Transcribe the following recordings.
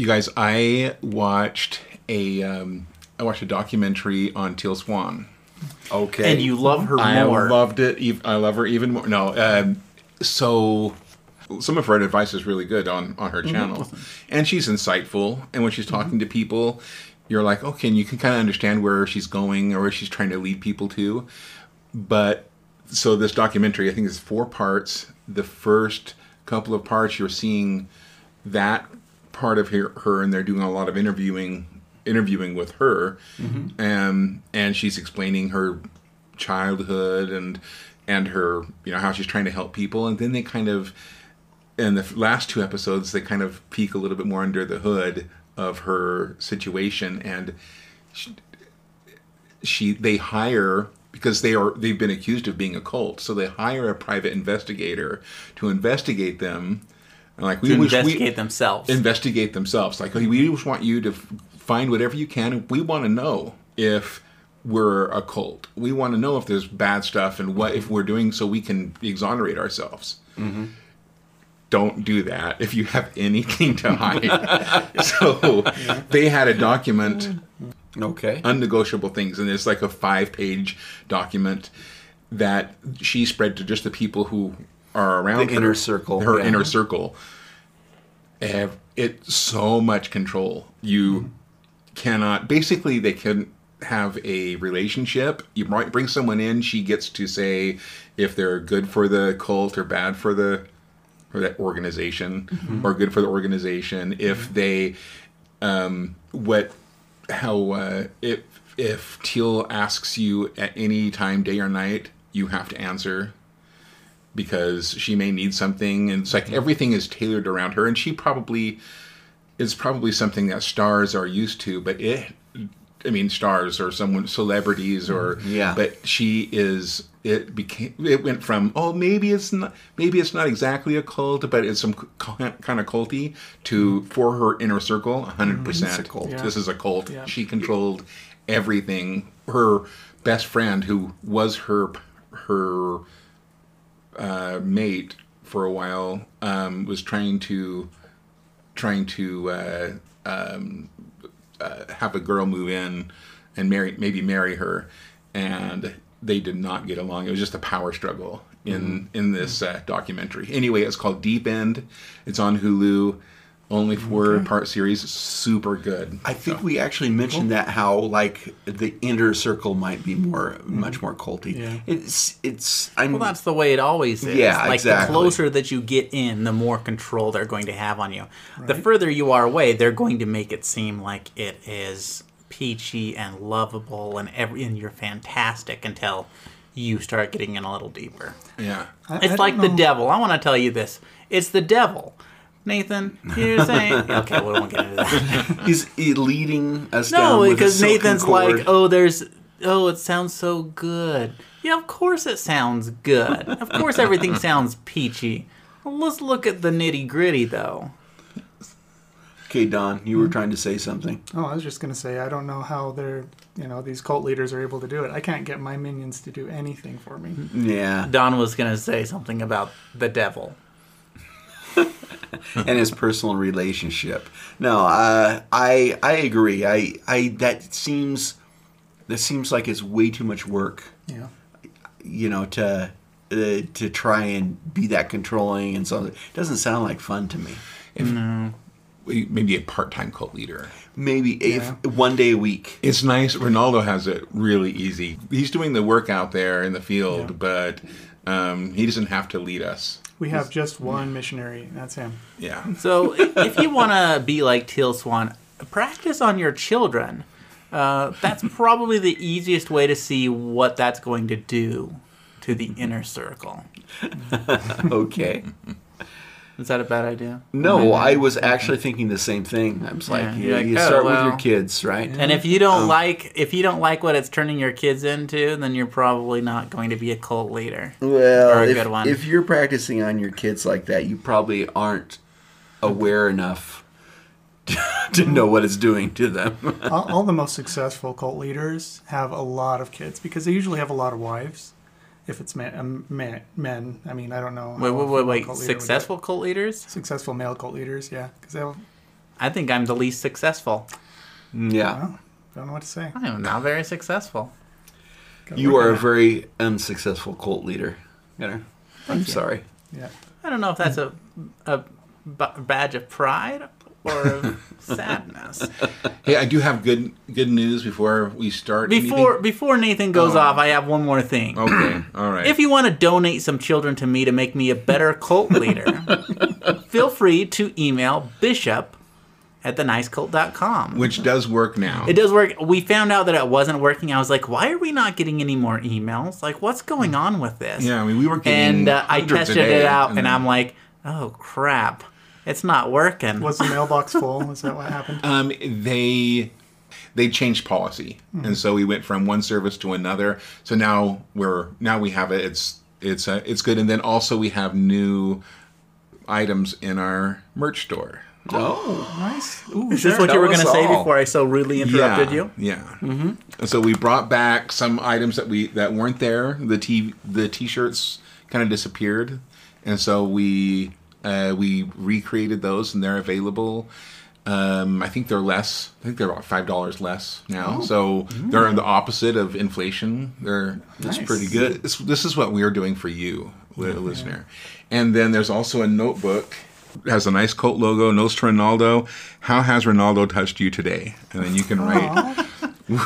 You guys, I watched a um, I watched a documentary on Teal Swan. Okay. And you love her I more. loved it. ev- I love her even more. No, um, so some of her advice is really good on on her channel, and she's insightful. And when she's talking to people, you're like, okay, and you can kind of understand where she's going or where she's trying to lead people to. But so this documentary, I think, is four parts. The first couple of parts, you're seeing that part of her, her and they're doing a lot of interviewing interviewing with her. Um, and she's explaining her childhood and and her you know how she's trying to help people. And then they kind of in the last two episodes they kind of peek a little bit more under the hood of her situation. And she, she they hire because they are they've been accused of being a cult. So they hire a private investigator to investigate them and like we wish we- investigate themselves. investigate themselves. Like we just want you to f- find whatever you can. We want to know if we're a cult. We want to know if there's bad stuff and what if we're doing so we can exonerate ourselves. Mm-hmm. Don't do that if you have anything to hide. so they had a document okay. unnegotiable things and it's like a five page document that she spread to just the people who are around The her, inner circle, her yeah. inner circle have it's so much control. You cannot basically they can have a relationship. You might bring someone in she gets to say if they're good for the cult or bad for the for that organization or good for the organization. If they um what how uh if if teal asks you at any time day or night you have to answer because she may need something and it's like mm-hmm. everything is tailored around her and she probably is probably something that stars are used to but it i mean stars or someone celebrities or mm-hmm. Yeah. but she is it became it went from oh maybe it's not maybe it's not exactly a cult but it's some kind of culty to mm-hmm. for her inner circle 100% It's a cult. this is a cult. Yeah. she controlled everything. Her best friend who was her her uh, mate for a while um, was trying to trying to uh, um, uh, have a girl move in and marry maybe marry her. And they did not get along. It was just a power struggle in in this uh, documentary. Anyway it's called deep end. It's on hulu only four part series super good I think we actually mentioned that how like the inner circle might be more mm-hmm. much more culty. Yeah. It's it's I'm well, that's the way it always is. Yeah, like exactly. the closer that you get in, the more control they're going to have on you. The further you are away, they're going to make it seem like it is peachy and lovable and every and you're fantastic until you start getting in a little deeper. yeah I- I It's don't like the devil. I want to tell you this. It's the devil. Nathan, you're saying okay. We won't get into that. he's he leading us down No, with a because Nathan's cord. like, oh, there's, oh, it sounds so good. Yeah, of course it sounds good. Of course everything sounds peachy. Well, let's look at the nitty gritty, though. Okay, Don, you were hmm? trying to say something. Oh, I was just gonna say I don't know how they're you know these cult leaders are able to do it. I can't get my minions to do anything for me. Yeah, Don was gonna say something about the devil. and his personal relationship. No, uh, I I agree. I I that seems that seems like it's way too much work. Yeah. You know to. Uh, to try and be that controlling and so it doesn't sound like fun to me. maybe a part-time cult leader Maybe Yeah. if one day a week. It's nice. Ronaldo has it really easy. He's doing the work out there in the field, Yeah. but um, he doesn't have to lead us. We have just one missionary. and That's him. Yeah. So if you want to be like Teal Swan, practice on your children. Uh, that's probably the easiest way to see what that's going to do to the inner circle. Okay. Is that a bad idea? No, I was actually thinking the same thing. I was like, Yeah, you, like, you oh, start with your kids, right? And if you don't um, like if you don't like what it's turning your kids into, then you're probably not going to be a cult leader. Well, Or a if, good one. if you're practicing on your kids like that, you probably aren't aware enough to know what it's doing to them. all, all the most successful cult leaders have a lot of kids because they usually have a lot of wives. If it's men, um, men, men I mean, I don't know. Wait, wait, wait, wait. cult leader would do it. Successful cult leaders? successful male cult leaders, yeah, because they have I think I'm the least successful. Yeah. Don't know what to say. I am not very successful. You are a very unsuccessful cult leader. Gunnar. I'm you. sorry. Yeah. I don't know if that's a a b- badge of pride or of sadness. Hey, I do have good good news before we start. Before anything. before Nathan goes Oh. off, I have one more thing. Okay, all right. If you want to donate some children to me to make me a better cult leader, feel free to email bishop at thenicecult.com. Which does work now. It does work. We found out that it wasn't working. I was like, why are we not getting any more emails? Like, what's going on with this? Yeah, I mean, we were getting And uh, I tested it out, and then- I'm like, oh crap, it's not working. Was the mailbox full? Is that what happened? Um, they they changed policy, and so we went from one service to another. So now we're now we have it. It's it's uh, it's good, and then also we have new items in our merch store. Oh. Nice. Ooh, Is this what you were going to say before I so rudely interrupted yeah, you? Yeah. Mm-hmm. So we brought back some items that we that weren't there. The t the t-shirts kind of disappeared, and so we uh, we recreated those, and they're available. Um, I think they're less. I think they're about five dollars less now. So they're in the opposite of inflation. They're That's Nice. pretty good. this, this is what we are doing for you, li- listener. And then there's also a notebook. It has a nice cult logo, Nos to Ronaldo. How has Ronaldo touched you today? And then you can write.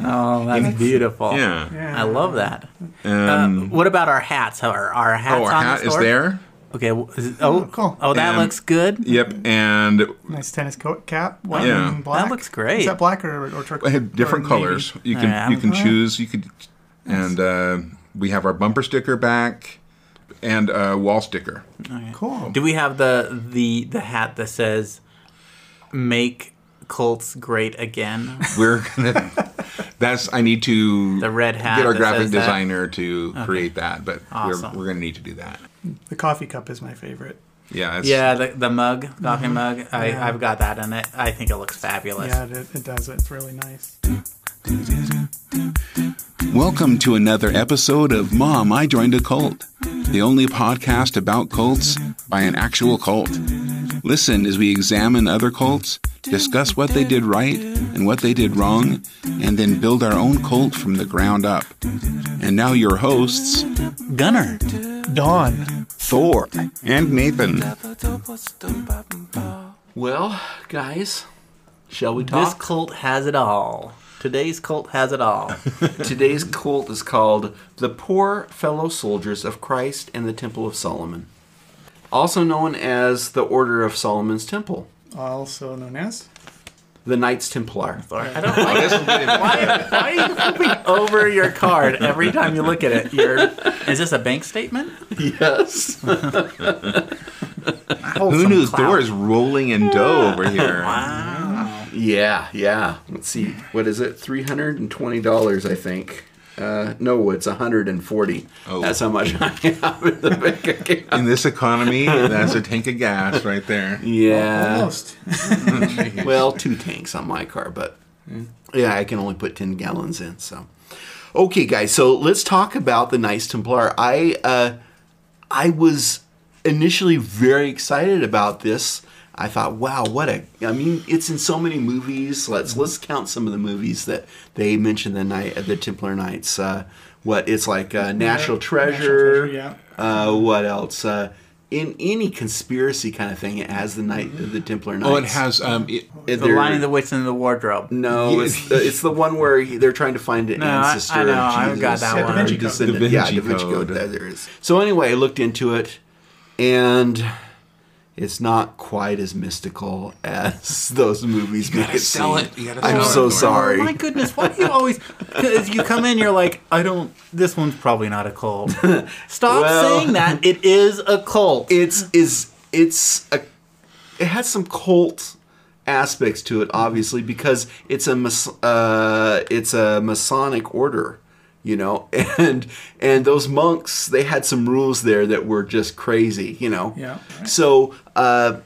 Oh, that's beautiful. Yeah. Yeah. I love that. Um, uh, what about our hats? Are our hats oh, our hat the is there. Okay. is oh, Oh, cool. Oh, that And- looks good. Yep, and Nice tennis coat cap. White Yeah. and black. That looks great. Is that black or, or turquoise? I have different or navy? colors. You can Yeah. you can Alright. choose. You could, and uh, we have our bumper sticker back, and a wall sticker. Cool. Do we have the the the hat that says "Make Colts Great Again"? We're gonna. that's I need to The red hat get our graphic says that? designer to create that, but Awesome. we're we're gonna need to do that. The coffee cup is my favorite. Yeah, it's, yeah, the the mug, coffee Mm-hmm. mug. I Yeah. I've got that in it. I think it looks fabulous. Yeah, it, it does. It's really nice. Welcome to another episode of Mom, I Joined a Cult, the only podcast about cults by an actual cult. Listen as we examine other cults, discuss what they did right and what they did wrong, and then build our own cult from the ground up. And now your hosts, Gunner. Dawn. Thor and Nathan. Well, guys, shall we talk? This cult has it all. Today's cult has it all. Today's cult is called the Poor Fellow Soldiers of Christ and the Temple of Solomon, also known as the Order of Solomon's Temple, Also known as. the Knights Templar. Sorry, I don't like why, why are you flipping over your card every time you look at it? You're, is this a bank statement? Yes. Who some knew clout. Thor is rolling in dough over here? Wow. Yeah, yeah. Let's see. What is it? Three hundred and twenty dollars, I think. Uh, no, it's hundred and forty. Oh. That's how much I have in the bank account. In this economy, that's a tank of gas right there. Yeah. Almost. Well, two tanks on my car, but yeah, I can only put 10 gallons in. So, okay, guys, so let's talk about the Knights Templar. I uh, I was initially very excited about this. I thought, wow, what a! I mean, it's in so many movies. Let's let's count some of the movies that they mention the knight the Templar Knights. Uh, what it's like uh, National Treasure. Treasure, Uh, what else? Uh, in any conspiracy kind of thing, it has the knight the Templar Knights. Oh, it has. Um, it, The They're- Lion, the Witch, and the Wardrobe. no, it's the, it's the one where he- they're trying to find an No, ancestor. I know, of I've Jesus. got that Yeah, one. Da Da Vinci Vinci Code. Code. Da yeah, Vinci Da Vinci Code. Code. There, there is. So anyway, I looked into it, and it's not quite as mystical as those movies make gotta it sell seem. it. You gotta I'm sell it, so Thor. sorry. Oh my goodness! Why do you always? Because you come in, you're like, I don't. This one's probably not a cult. Stop Well- saying that. It is a cult. it's is it's a it has some cult aspects to it obviously because it's a mas- uh, it's a masonic order you know and and those monks they had some rules there that were just crazy you know Yeah, right. so uh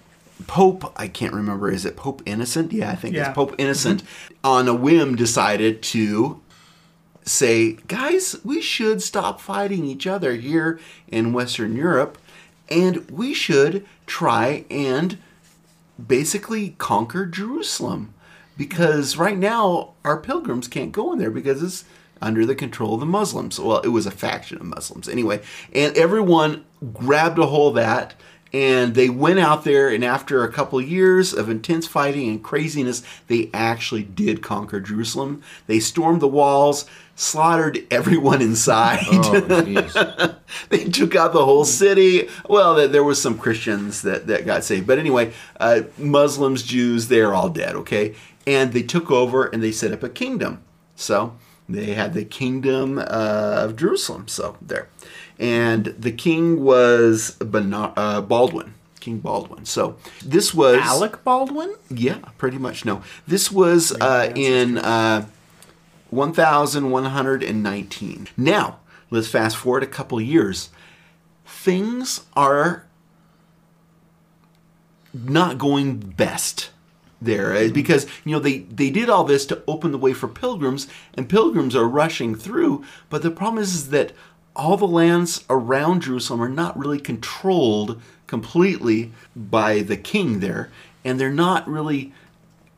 Pope, I can't remember, is it Pope Innocent? Yeah, I think Yeah. it's Pope Innocent, on a whim decided to say, guys, we should stop fighting each other here in Western Europe and we should try and basically conquer Jerusalem because right now our pilgrims can't go in there because it's under the control of the Muslims. Well, it was a faction of Muslims anyway, and everyone grabbed a hold of that. And they went out there, and after a couple years of intense fighting and craziness, they actually did conquer Jerusalem. They stormed the walls, slaughtered everyone inside. Oh, they took out the whole city. Well, there- there was some Christians that, that got saved, but anyway, uh, Muslims, Jews, they're all dead. Okay, and they took over and they set up a kingdom. So they had the kingdom uh, of Jerusalem. So there, and the king was uh, Baldwin. King Baldwin. So this was Alec Baldwin? yeah, pretty much. No, this was uh, in uh, 1119. Now, let's fast forward a couple years. Things are not going best there uh, because you know they they did all this to open the way for pilgrims and pilgrims are rushing through but the problem is, is that all the lands around Jerusalem are not really controlled completely by the king there and they're not really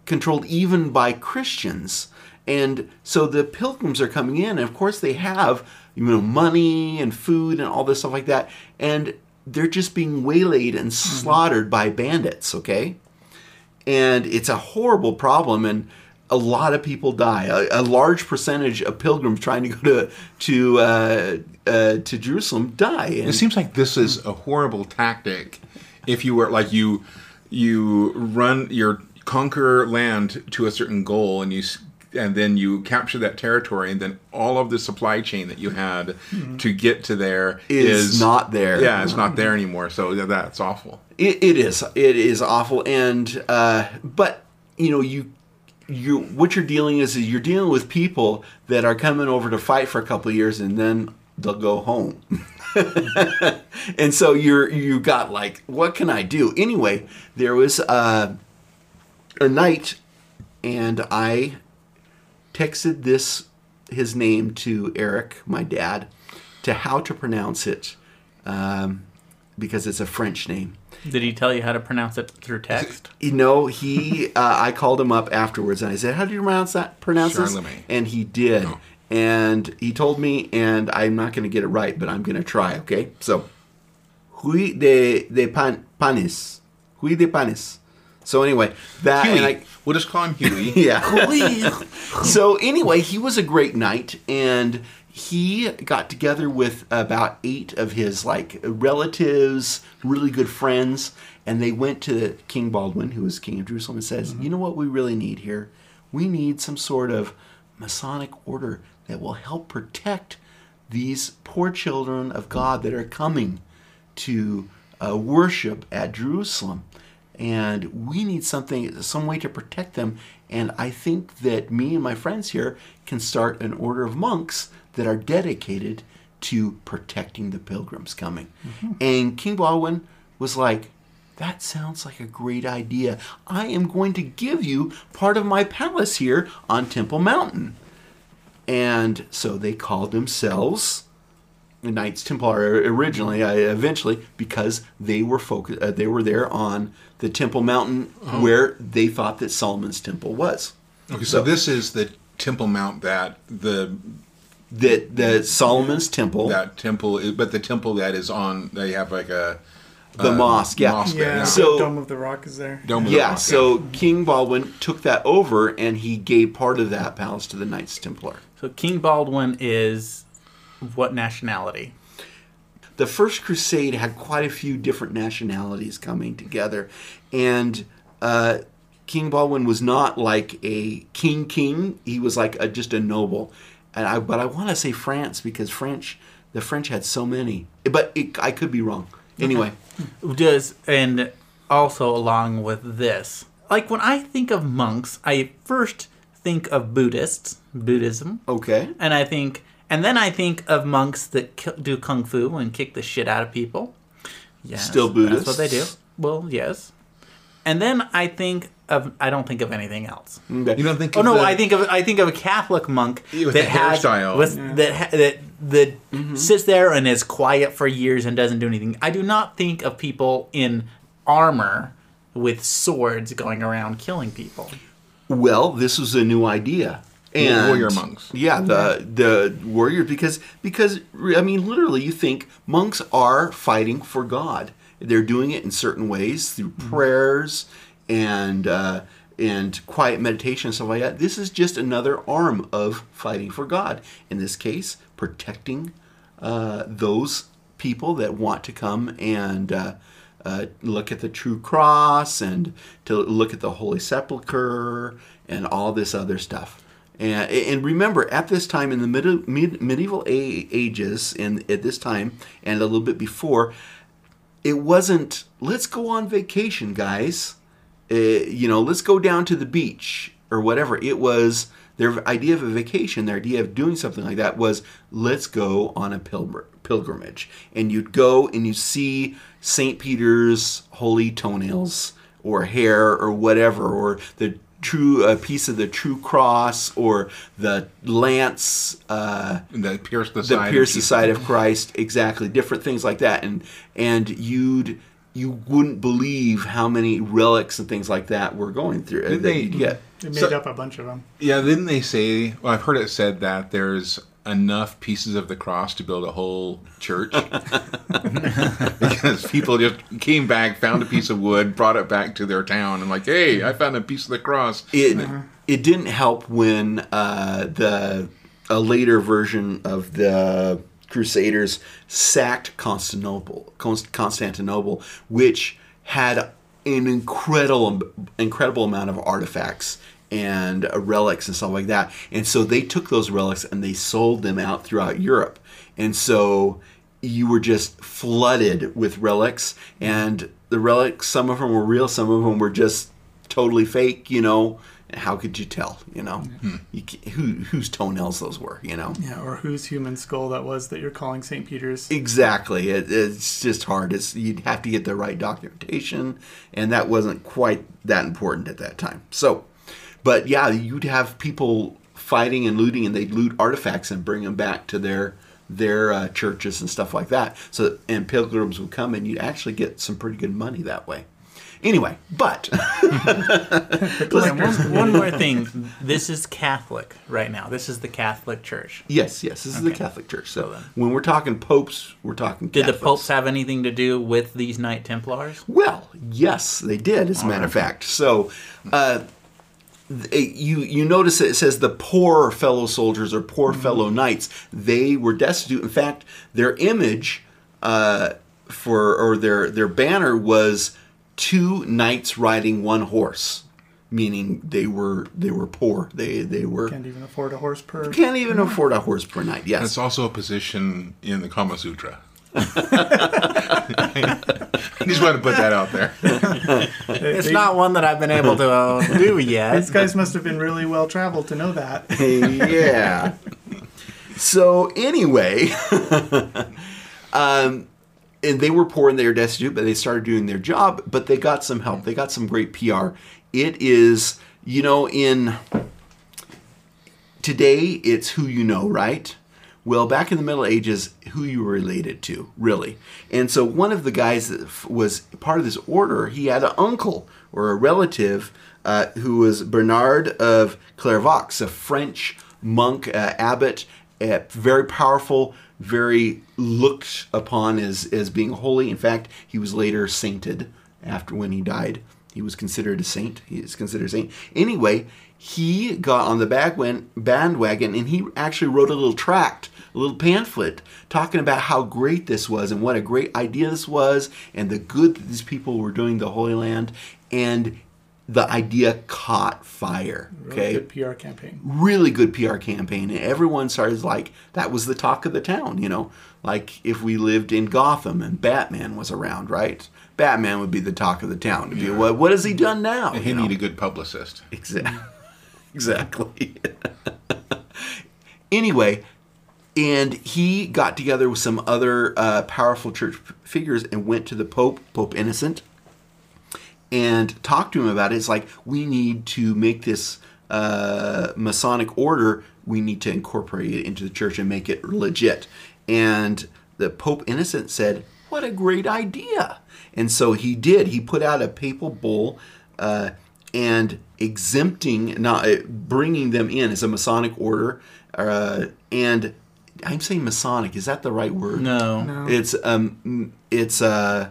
controlled even by Christians. And so the pilgrims are coming in, and of course they have you know money and food and all this stuff like that, and they're just being waylaid and slaughtered by bandits. Okay, and it's a horrible problem, and a lot of people die. A, a large percentage of pilgrims trying to go to to uh, uh, to Jerusalem die. And It seems like this is a horrible tactic. If you were like you, you run your conquer land to a certain goal, and you and then you capture that territory, and then all of the supply chain that you had to get to there Is not there. Yeah, it's not there anymore. So that's awful. It, it is. It is awful. And uh, but you know you you what you're dealing is, is you're dealing with people that are coming over to fight for a couple years and then they'll go home. and so you're you got like what can I do anyway? There was uh, a knight, and I texted this his name to Eric, my dad, to how to pronounce it um, because it's a French name. Did he tell you how to pronounce it through text? You know, he. Uh, I called him up afterwards and I said, "How do you pronounce that? Pronounce this?" Charlemagne. And he did. And he told me, and I'm not going to get it right, but I'm going to try. Okay, so Hui de de pan, panes, Hui de panes. So anyway, that Huey, and I, we'll just call him Huey. yeah. so anyway, he was a great knight, and he got together with about eight of his like relatives, really good friends, and they went to King Baldwin, who was king of Jerusalem, and says, "You know what we really need here? We need some sort of Masonic order that will help protect these poor children of God that are coming to uh, worship at Jerusalem." and we need something some way to protect them and i think that me and my friends here can start an order of monks that are dedicated to protecting the pilgrims coming. And king baldwin was like that sounds like a great idea. I am going to give you part of my palace here on temple mountain. And so they called themselves the Knights Templar originally, uh, eventually, because they were focused, uh, they were there on the Temple Mountain where they thought that Solomon's temple was. Okay, so this is the Temple Mount that the That the Solomon's temple, that temple, but the temple that is on they have like a the uh, mosque, yeah. mosque Yeah, yeah. So- Dome of the Rock is there. Dome of the Yeah, Rock, so King Baldwin took that over and he gave part of that palace to the Knights Templar. So King Baldwin is what nationality? the first crusade had quite a few different nationalities coming together and uh, king baldwin was not like a king king he was like a, just a noble and I, but i want to say france because french the french had so many. But it, i could be wrong. Anyway. Does and also along with this, like when I think of monks, I first think of Buddhists, Buddhism, okay. And I think, and then I think of monks that do kung fu and kick the shit out of people. Yes, Still That's what they do. Well, yes. And then I think of I don't think of anything else. Okay. You don't think? Oh of no, the- I think of I think of a Catholic monk with that has hairstyle. with, that ha- that that Mm-hmm. sits there and is quiet for years and doesn't do anything. I do not think of people in armor with swords going around killing people. Well, this is a new idea. And Warrior monks. Yeah, the the warrior because because I mean literally you think monks are fighting for God. They're doing it in certain ways through prayers and uh, and quiet meditation and stuff like that. This is just another arm of fighting for God. In this case, protecting uh, those people that want to come and uh, uh, look at the true cross and to look at the Holy Sepulchre and all this other stuff. And, and remember, at this time in the mid, mid, medieval ages, and at this time and a little bit before, it wasn't let's go on vacation, guys. Uh, you know, let's go down to the beach or whatever. It was their idea of a vacation, their idea of doing something like that was let's go on a pilgr- pilgrimage. And you'd go and you see St. Peter's holy toenails or hair or whatever, or the true a piece of the true cross or the lance uh, that pierce the that side. pierce of the side of Christ, exactly. Different things like that, and and you'd you wouldn't believe how many relics and things like that we're going through that they- get. They made So- up a bunch of them. Yeah, didn't they say? Well, I've heard it said that there's enough pieces of the cross to build a whole church because people just came back, found a piece of wood, brought it back to their town, and like, hey, I found a piece of the cross. It it didn't help when uh, the a later version of the Crusaders sacked Constantinople, Constantinople, which had an incredible incredible amount of artifacts and uh, relics and stuff like that. And so they took those relics and they sold them out throughout Europe. And so you were just flooded with relics and the relics some of them were real, some of them were just totally fake, you know. How could you tell, you know? You, who whose toenails those were, you know? Yeah, or whose human skull that was that you're calling St. Peter's. Exactly. It, it's just hard. It's you'd have to get the right documentation, and that wasn't quite that important at that time. So, but yeah, you'd have people fighting and looting, and they'd loot artifacts and bring them back to their their uh, churches and stuff like that. So, and pilgrims would come, and you'd actually get some pretty good money that way. Anyway, but And one, one more thing. This is Catholic right now. This is the Catholic Church. yes, yes, this is the Catholic Church. So So then- when we're talking popes, we're talking. Did the popes have anything to do with these Knight Templars? Well, yes, they did. As a matter of fact, so uh, th- you you notice that it says the poor fellow soldiers or poor fellow knights. They were destitute. In fact, their image uh, for or their their banner was two knights riding one horse, meaning they were they were poor. They they were Can't even afford a horse per. can't even afford a horse per knight. Yes, That's also a position in the Kama Sutra. I just want to put that out there. It's not one that I've been able to uh, do yet. These guys must have been really well traveled to know that. yeah. So anyway, um, and they were poor and they were destitute, but they started doing their job. But they got some help. They got some great PR. It is, you know, in today it's who you know, right? Well, back in the Middle Ages, who you were related to, really. And so one of the guys that was part of this order, he had an uncle or a relative uh, who was Bernard of Clairvaux, a French monk, uh, abbot, very powerful, very looked upon as, as being holy. In fact, he was later sainted after when he died. He was considered a saint. He is considered a saint. Anyway, he got on the bandwagon and he actually wrote a little tract, a little pamphlet, talking about how great this was and what a great idea this was and the good that these people were doing the Holy Land. And the idea caught fire. Really Okay good PR campaign. really good PR campaign, and everyone started like that was the talk of the town. You know, like if we lived in Gotham and Batman was around, right? Batman would be the talk of the town. It'd be, what what has he done now? He you know? need a good publicist. Exactly. exactly. anyway, and he got together with some other uh, powerful church figures and went to the Pope, Pope Innocent, and talk to him about it. It's like we need to make this uh, Masonic order. We need to incorporate it into the church and make it legit. And the Pope Innocent said, "What a great idea!" And so he did. He put out a papal bull uh, and exempting, not uh, bringing them in as a Masonic order. Uh, and I'm saying Masonic. Is that the right word? No. No. It's um, it's uh,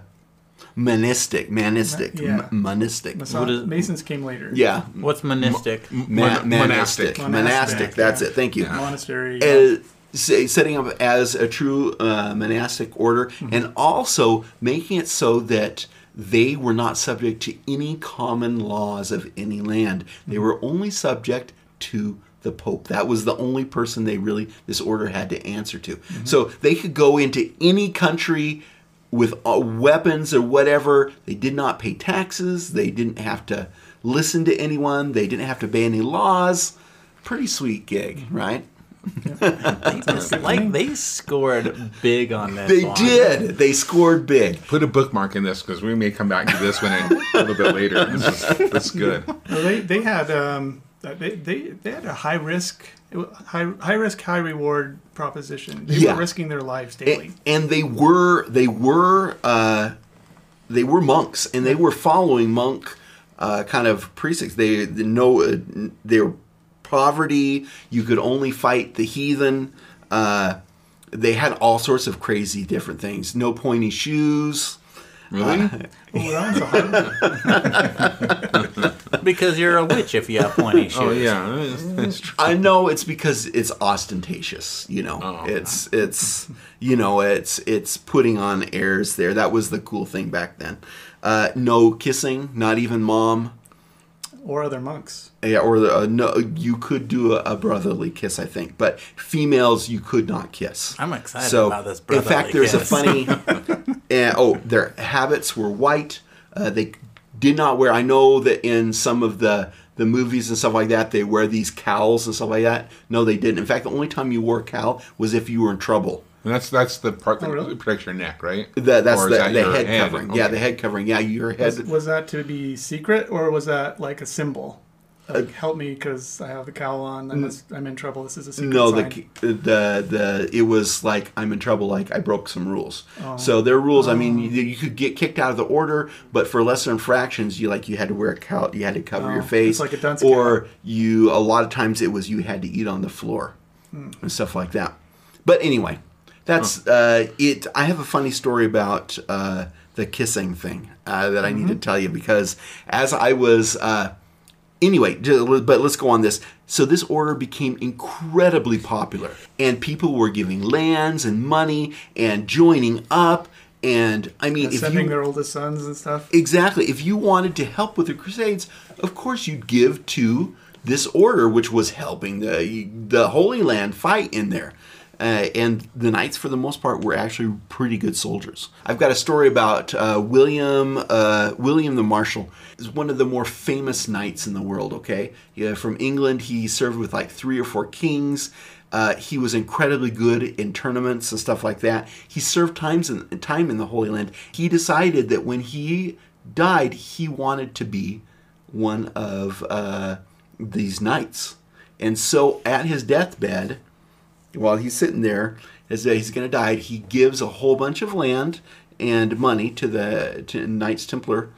monistic, manistic, Yeah. m- monistic. Mason- What is- Masons came later. Yeah, What's monistic? Ma- Mon- monastic, monastic. monastic. Monastic, That's yeah. it. Thank you. Monastery. Uh, say- setting up as a true uh, monastic order, and also making it so that they were not subject to any common laws of any land. They were only subject to the Pope. That was the only person they really this order had to answer to. So they could go into any country with uh, weapons or whatever. They did not pay taxes. They didn't have to listen to anyone. They didn't have to obey any laws. Pretty sweet gig, right? They just, like they scored big on this. They one. did. They scored big. Put a bookmark in this because we may come back to this one a little bit later. This is, this is good. Well, they they had um, they, they they had a high risk it wa- high high risk high reward proposition. They Yeah. were risking their lives daily. And, and they were they were uh, they were monks, and they were following monk uh, kind of precincts. They they know uh, they were poverty. You could only fight the heathen. Uh, they had all sorts of crazy different things. No pointy shoes. Really? Well, that one's a because you're a witch if you have pointy shoes. oh yeah, that's, that's true. I know it's because it's ostentatious, you know. Oh. It's it's you know, it's it's putting on airs there. That was the cool thing back then. Uh, no kissing, not even mom. or other monks. Yeah, or the, uh, no, you could do a, a brotherly kiss, I think, but females you could not kiss. I'm excited so, about this in fact, brotherly there's a funny. uh, oh, their habits were white. Uh, they did not wear. I know that in some of the the movies and stuff like that, they wear these cowls and stuff like that. No, they didn't. In fact, the only time you wore a cowl was if you were in trouble. And that's that's the part that Oh, really? protects your neck, right? That, that's the, that the your head, covering. Yeah, Okay. the head covering. Yeah, your head. Was, was that to be secret or was that like a symbol? Like, help me because I have the cowl on. I must, I'm in trouble. This is a secret No, sign. the the the it was like I'm in trouble. Like I broke some rules. Oh. So their rules. I mean, you, you could get kicked out of the order, but for lesser infractions, you like you had to wear a cowl. You had to cover Oh, your face, it's like a dunce or you. A lot of times it was you had to eat on the floor Hmm. and stuff like that. But anyway, that's uh, it. I have a funny story about uh, the kissing thing uh, that I need Mm-hmm. to tell you because as I was. Anyway, but let's go on this. So this order became incredibly popular, and people were giving lands and money and joining up. And I mean, if sending you their oldest sons and stuff. exactly, if you wanted to help with the Crusades, of course you'd give to this order, which was helping the the Holy Land fight in there. Uh, and the knights, for the most part, were actually pretty good soldiers. I've got a story about uh, William uh, William the Marshal. is one of the more famous knights in the world. Okay, yeah, from England, he served with like three or four kings. Uh, he was incredibly good in tournaments and stuff like that. He served times in, time in the Holy Land. He decided that when he died, he wanted to be one of uh, these knights. And so at his deathbed, while he's sitting there, as he's going to die, he gives a whole bunch of land and money to the to Knights Templar,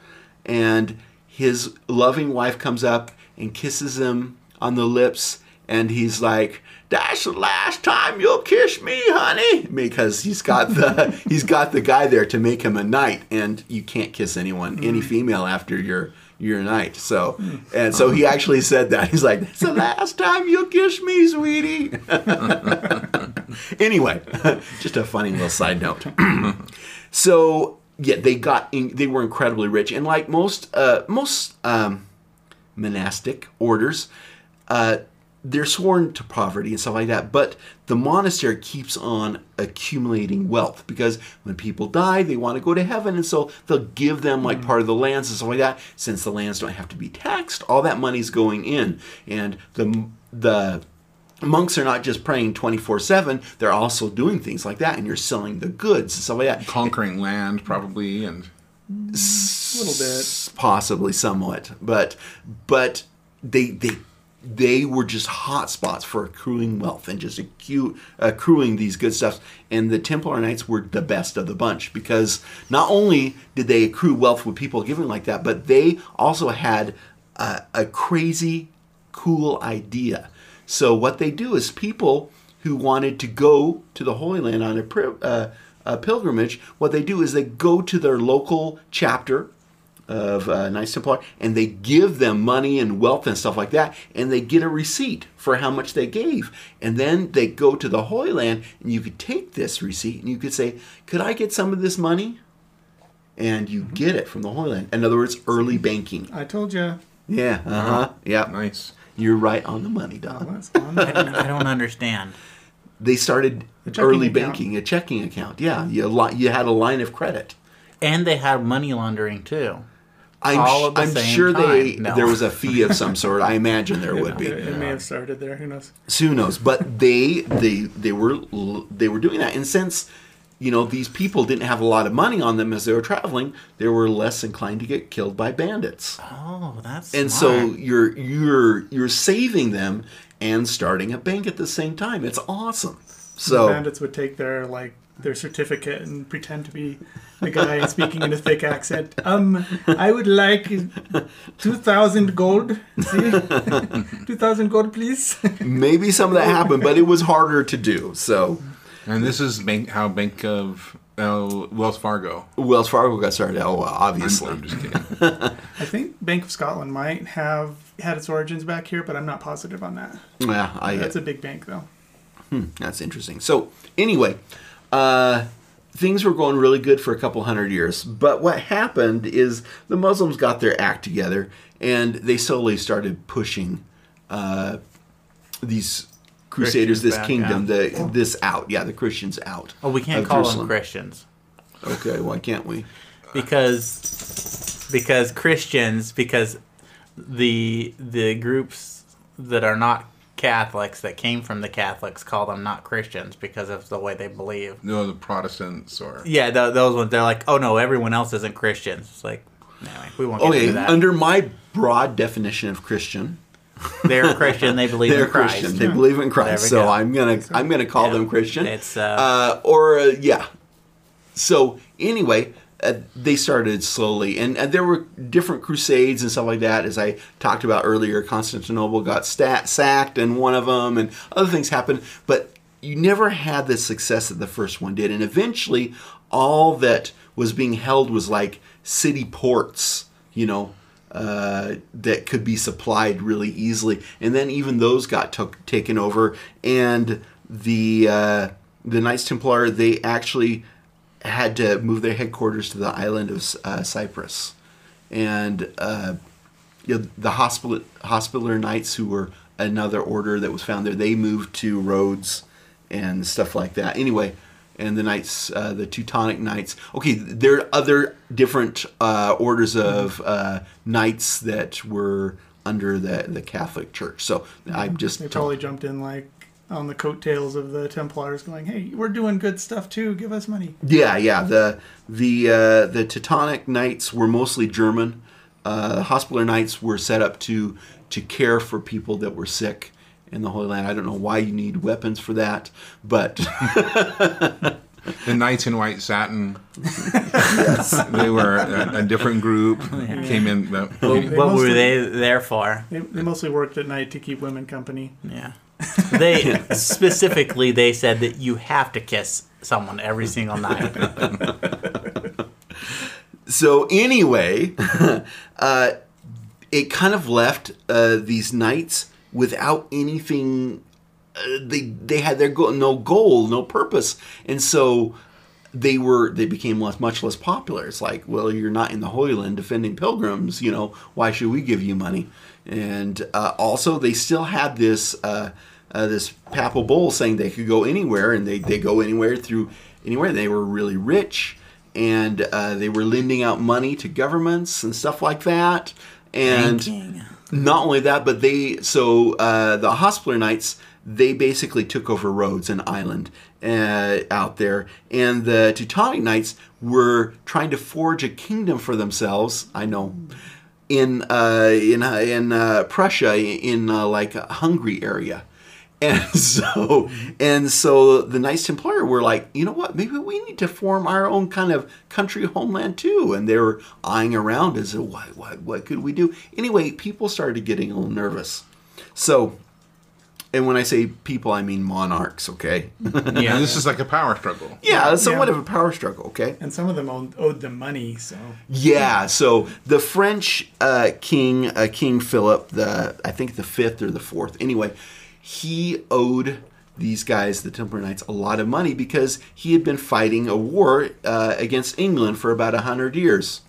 and his loving wife comes up and kisses him on the lips, and he's like, "That's the last time you'll kiss me, honey," because he's got the he's got the guy there to make him a knight, and you can't kiss anyone, any mm-hmm. female after you're you're a knight. So, and so he actually said that he's like, "That's the last time you'll kiss me, sweetie." anyway, just a funny little side note. so yeah, they got in, they were incredibly rich, and like most uh, most um, monastic orders, uh, they're sworn to poverty and stuff like that. But the monastery keeps on accumulating wealth because when people die, they want to go to heaven, and so they'll give them like mm. part of the lands and stuff like that. Since the lands don't have to be taxed, all that money's going in, and the the monks are not just praying 24-7 they're also doing things like that and you're selling the goods and stuff like that Conquering land, probably, and mm, A little bit. possibly somewhat but but they they they were just hot spots for accruing wealth and just accruing these good stuffs. And the Templar Knights were the best of the bunch because not only did they accrue wealth with people giving like that, but they also had a, a crazy cool idea. So what they do is people who wanted to go to the Holy Land on a, uh, a pilgrimage, what they do is they go to their local chapter of uh, Knights Templar, and they give them money and wealth and stuff like that, and they get a receipt for how much they gave, and then they go to the Holy Land, and you could take this receipt and you could say, "Could I get some of this money?" And you get it from the Holy Land. In other words, early banking. I told you. Yeah. Uh huh. Yeah. Nice. You're right on the money, Don. What's on I don't, I don't understand. They started checking early account. banking, a checking account. Yeah, you li- you had a line of credit. And they had money laundering too. I'm, All sh- the I'm same sure they. No. there was a fee of some sort. I imagine there would be. It, it may have started there. Who knows? So who knows? But they they they were they were doing that, and since you know these people didn't have a lot of money on them as they were traveling, they were less inclined to get killed by bandits. Oh, that's And smart. so you're you're you're saving them and starting a bank at the same time. It's awesome. So bandits would take their like their certificate and pretend to be the guy speaking in a thick accent. Um, I would like two thousand gold. See, two thousand gold, please. maybe some of that happened, but it was harder to do. So And this is bank, how Bank of uh, Wells Fargo. Wells Fargo got started. Oh, well, I'm, obviously. I'm just kidding. I think Bank of Scotland might have had its origins back here, but I'm not positive on that. Yeah, I, That's a big bank, though. Hmm, That's interesting. So anyway, uh, things were going really good for a couple hundred years. But what happened is the Muslims got their act together and they slowly started pushing uh, these crusaders, Christians this back kingdom, out. the this out. Yeah, the Christians out. oh, we can't call Jerusalem. them Christians Okay, why can't we? because because Christians because the the groups that are not Catholics that came from the Catholics call them not Christians because of the way they believe. No, the Protestants or Yeah, th- those ones they're like, oh no, everyone else isn't Christians. It's like, anyway, we won't get Okay, into that. under my broad definition of Christian, they're Christian. They believe they're in Christ. Christian. They believe in Christ. So go. I'm gonna I'm gonna call Yeah. them Christian. It's, uh, uh, or uh, yeah. So anyway, uh, they started slowly, and, and there were different crusades and stuff like that. As I talked about earlier, Constantinople got stat- sacked, and one of them, and other things happened. But you never had the success that the first one did, and eventually, all that was being held was like city ports, you know, uh, that could be supplied really easily, and then even those got took taken over, and the uh, the Knights Templar they actually had to move their headquarters to the island of uh, Cyprus, and uh, you know, the hospital Hospitaller Knights, who were another order that was found there, they moved to Rhodes and stuff like that. Anyway, and the Knights, uh, the Teutonic Knights. Okay, there are other different uh, orders of uh, knights that were under the the Catholic Church. So I'm just They probably jumped in like on the coattails of the Templars, going, "Hey, we're doing good stuff too. Give us money." Yeah, yeah. The the uh, the Teutonic Knights were mostly German. Uh, the Hospitaller Knights were set up to to care for people that were sick in the Holy Land. I don't know why you need weapons for that, but the Knights in White Satin. yes. They were a, a different group. Came in. The, What, what were they there for? They, they mostly worked at night to keep women company. Yeah. They specifically they said that you have to kiss someone every single night. so anyway, uh, it kind of left uh, these knights without anything. Uh, they they had their goal, no goal, no purpose, and so they were they became less much less popular. It's like, well, you're not in the Holy Land defending pilgrims, you know, why should we give you money? And uh, also, they still had this uh, uh, this papal bull saying they could go anywhere, and they they go anywhere through anywhere. They were really rich, and uh, they were lending out money to governments and stuff like that. And Banking. not only that, but they so uh, the Hospitaller Knights they basically took over Rhodes, an island uh, out there, and the Teutonic Knights were trying to forge a kingdom for themselves. I know, in uh, in uh, in uh, Prussia in uh, like a Hungary area. And so and so the Knights Templar were like, you know what? Maybe we need to form our own kind of country homeland too. And they were eyeing around as what what what could we do? Anyway, people started getting a little nervous. So, and when I say people, I mean monarchs. Okay. Yeah. This is like a power struggle. yeah, somewhat Yeah. of a power struggle. Okay. And some of them owed, owed them money, so Yeah, so the French uh, king, uh, King Philip, the I think the fifth or the fourth. Anyway, he owed these guys, the Templar Knights, a lot of money because he had been fighting a war uh, against England for about a hundred years.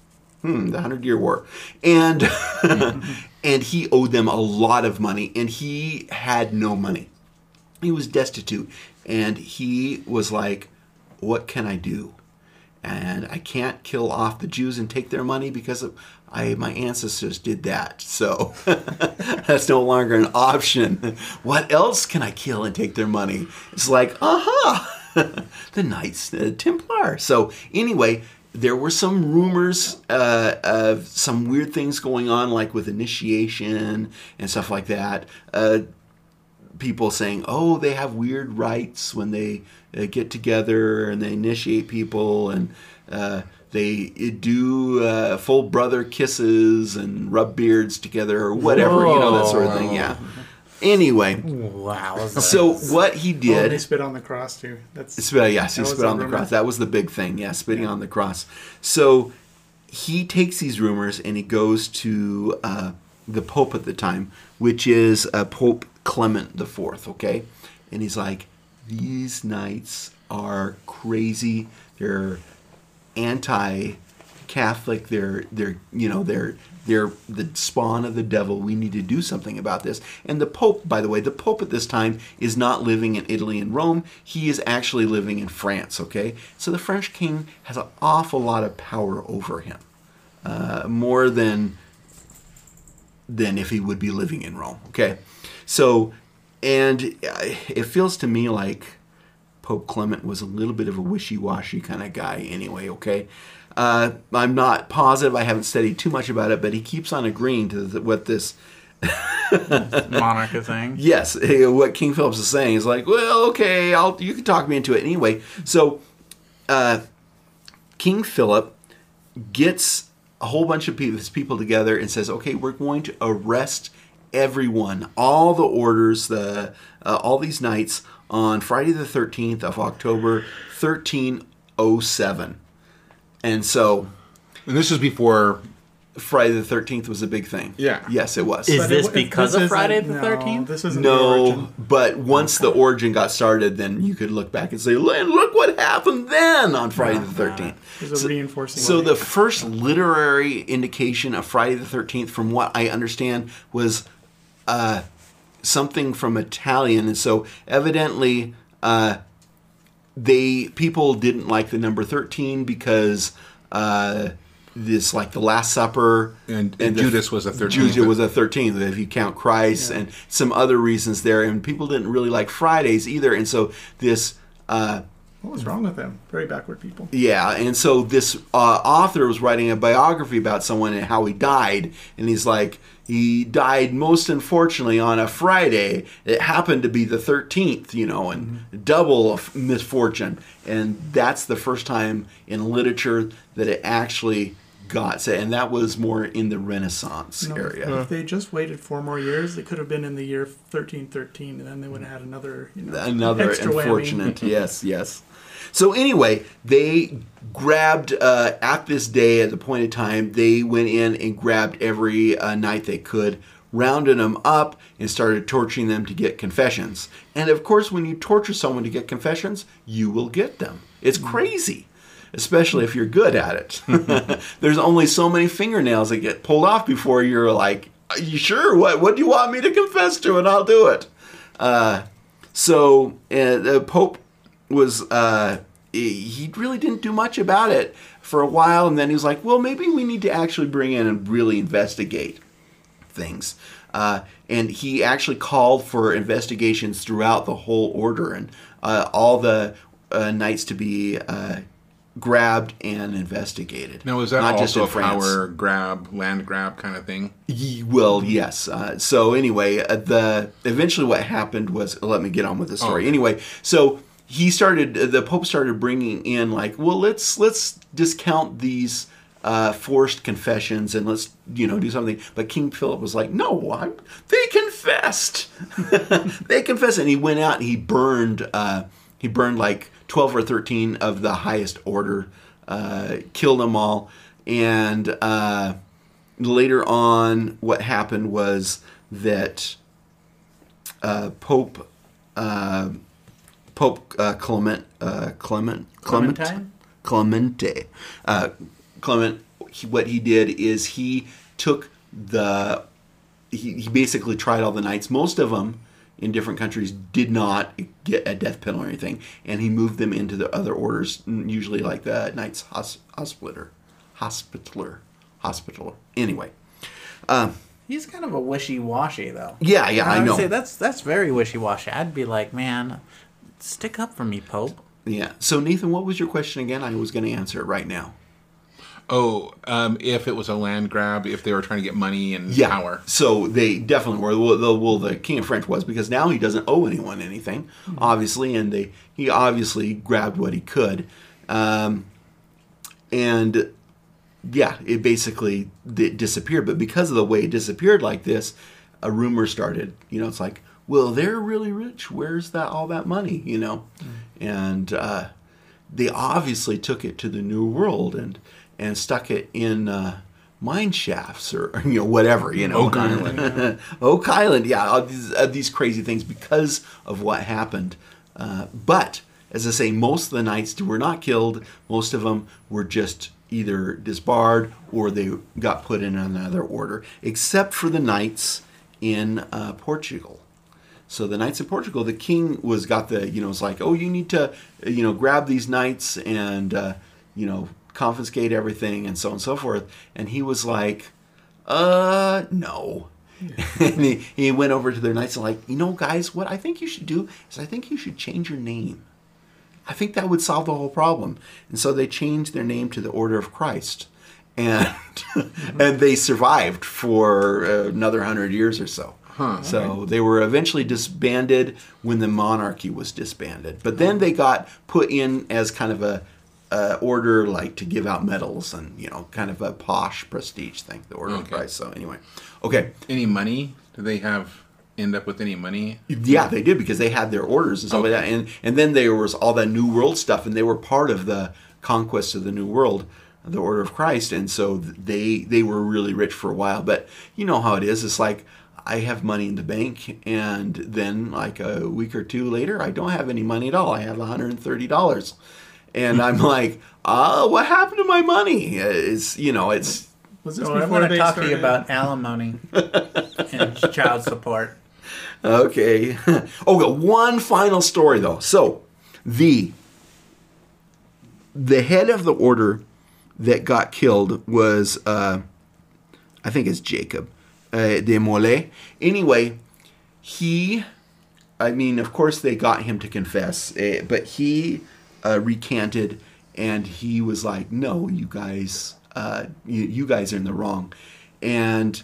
Hmm, the Hundred Year War, and and he owed them a lot of money, and he had no money. He was destitute, and he was like, "What can I do?" and I can't kill off the Jews and take their money because I my ancestors did that. So that's no longer an option. What else can I kill and take their money? It's like, aha, the Knights the Templar. So anyway, there were some rumors uh, of some weird things going on, like with initiation and stuff like that. Uh, people saying, "Oh, they have weird rites when they uh, get together and they initiate people, and uh, they do uh, full brother kisses and rub beards together or whatever, you know that sort of thing." Yeah. Anyway, Wow. so what he oh, they did. spit on the cross too. That's Spit, yes, he That was spit a on the rumor. cross. That was the big thing. Yeah, spitting on the cross. So he takes these rumors and he goes to uh, the Pope at the time, which is uh, Pope Clement the Fourth. Okay, and he's like, these knights are crazy. They're anti-Catholic. They're they're you know they're they're the spawn of the devil. We need to do something about this. And the Pope, by the way, the Pope at this time is not living in Italy and Rome. He is actually living in France. Okay, so the French king has an awful lot of power over him, uh, more than than if he would be living in Rome. Okay, so and uh, it feels to me like Pope Clement was a little bit of a wishy-washy kind of guy anyway, okay? Uh, I'm not positive. I haven't studied too much about it, but he keeps on agreeing to what this, monarch thing. yes, what King Phillips is saying is like, well, okay, I'll, you can talk me into it anyway. So, uh, King Philip gets a whole bunch of people, his people together and says, okay, we're going to arrest everyone, all the orders, the uh, all these knights on Friday the 13th of October, 1307. And so And this is before. Friday the 13th was a big thing. Yeah. Yes, it was. Is But this it- because this of Friday isn't- the no, 13th? This isn't the no, origin. but once the origin got started, then you could look back and say, "Look look what happened then on Friday the 13th. There's a reinforcing. So the first literary indication of Friday the Thirteenth, from what I understand, was uh, something from Italian, and so evidently uh, they people didn't like the number thirteen because uh, this like the Last Supper And- and the- Judas was a 13th. Judas was a thirteenth if you count Christ and some other reasons there, and people didn't really like Fridays either, and so this. Uh, what was wrong with them? Very backward people. yeah, and so this uh, author was writing a biography about someone and how he died, and he's like, he died most unfortunately on a Friday. It happened to be the 13th, you know, and double of misfortune. And that's the first time in literature that it actually got said, and that was more in the Renaissance You know, if- area. If they just waited four more years, it could have been in the year 1313, and then they would have had another, you know, another unfortunate yes yes. So anyway they grabbed uh, at this day at the point of time they went in and grabbed every uh, knight they could rounded them up and started torturing them to get confessions. And of course when you torture someone to get confessions you will get them. It's crazy especially if you're good at it. There's only so many fingernails that get pulled off before you're like are you sure? What what do you want me to confess to and i'll do it? Uh, so uh, the Pope was uh, he he really didn't do much about it for a while, and then he was like, "Well, maybe we need to actually bring in and really investigate things." Uh, and he actually called for investigations throughout the whole order and uh, all the uh, knights to be uh, grabbed and investigated. Now, is that Not just also in a France. power grab, land grab kind of thing? Ye- Well, yes. Uh, so anyway, uh, the eventually what happened was let me get on with the story. Anyway, so he started the Pope started bringing in like, well, let's let's discount these uh, forced confessions and let's you know do something. But King Philip was like, no, I'm, they confessed, they confessed, and he went out and he burned uh, he burned like twelve or thirteen of the highest order, uh, killed them all, and. Uh, later on, what happened was that uh, Pope uh, Pope uh, Clement uh, Clement Clement Clementine? Clemente uh, Clement. He, what he did is he took the he, he basically tried all the knights. Most of them in different countries did not get a death penalty or anything, and he moved them into the other orders, usually like the Knights Hos- Hospitaller, Hospitaller, Hospitaller. Anyway, um, He's kind of a wishy-washy, though. Yeah, yeah, I would know. say that's that's very wishy-washy. I'd be like, man, stick up for me, Pope. yeah. So Nathan, what was your question again? I was going to answer it right now. Oh, um, if it was a land grab, if they were trying to get money and Yeah. power. So they definitely were. Well, the, well, the King of French was because now he doesn't owe anyone anything, obviously, and they he obviously grabbed what he could, um, and yeah, it basically it disappeared. But because of the way it disappeared like this, a rumor started. You know, it's like, well, they're really rich. Where's that all that money? You know, and uh, they obviously took it to the New World and and stuck it in uh, mine shafts or, or, you know whatever. You know, Oak Island. Oak Island, yeah, all these, uh, these crazy things because of what happened. Uh, but as I say, most of the knights were not killed. Most of them were just either disbarred or they got put in another order, except for the knights in uh, Portugal. So the knights in Portugal, the king was got the you know it's like oh you need to you know grab these knights and uh, you know confiscate everything and so on and so forth, and he was like, uh no. and he, he went over to their knights and like, you know, guys, what I think you should do is I think you should change your name. I think that would solve the whole problem. And so they changed their name to the Order of Christ, and and they survived for another hundred years or so. so they were eventually disbanded when the monarchy was disbanded. But then they got put in as kind of a, a order, like to give out medals and you know, kind of a posh prestige thing. The Order of Okay. Christ. So anyway, okay. Any money? Do they have end up with any money? Yeah, they did because they had their orders and stuff like that, and and then there was all that New World stuff, and they were part of the conquest of the New World, the Order of Christ, and so they they were really rich for a while. But you know how it is. It's like I have money in the bank, and then like a week or two later, I don't have any money at all. I have one hundred and thirty dollars, and I'm like, ah, what happened to my money? It's you know, it's Was this So I before want to they talk to you about alimony and child support. Okay. okay, one final story though. So, the the head of the order that got killed was uh I think it's Jacob uh, de Molay. Anyway, he I mean, of course they got him to confess, eh, but he uh, recanted and he was like, "No, you guys uh you, you guys are in the wrong." And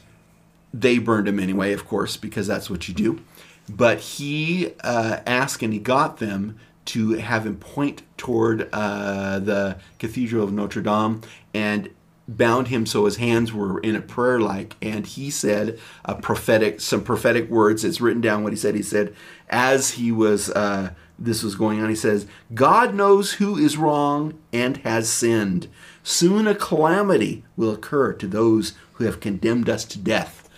they burned him anyway, of course, because that's what you do. But he uh, asked and he got them to have him point toward uh, the Cathedral of Notre Dame and bound him so his hands were in a prayer like and he said a prophetic some prophetic words it's written down what he said he said as he was uh, this was going on. He says god knows who is wrong and has sinned. Soon a calamity will occur to those who have condemned us to death.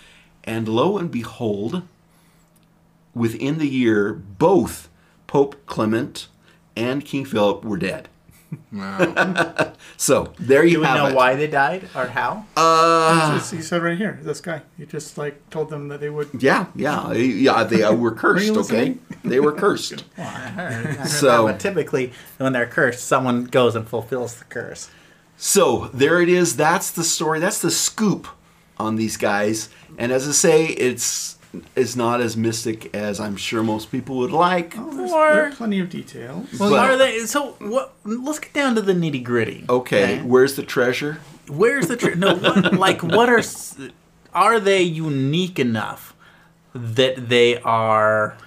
And lo and behold, within the year, both Pope Clement and King Philip were dead. Wow. So there you Do have know it. why they died or how? Uh, Just- he said right here, this guy. He just like told them that they would. yeah, yeah, yeah. They uh, were cursed. okay, they were cursed. Well, I heard, I heard So- that, but typically, when they're cursed, someone goes and fulfills the curse. So there it is. That's the story. That's the scoop on these guys. And as I say, it's is not as mystic as I'm sure most people would like. Oh, there's, Or- there are plenty of details. Well, But- are they? So what? Let's get down to the nitty gritty. Okay, where's the treasure? Where's the tr- no? What, like, what are are they unique enough that they are?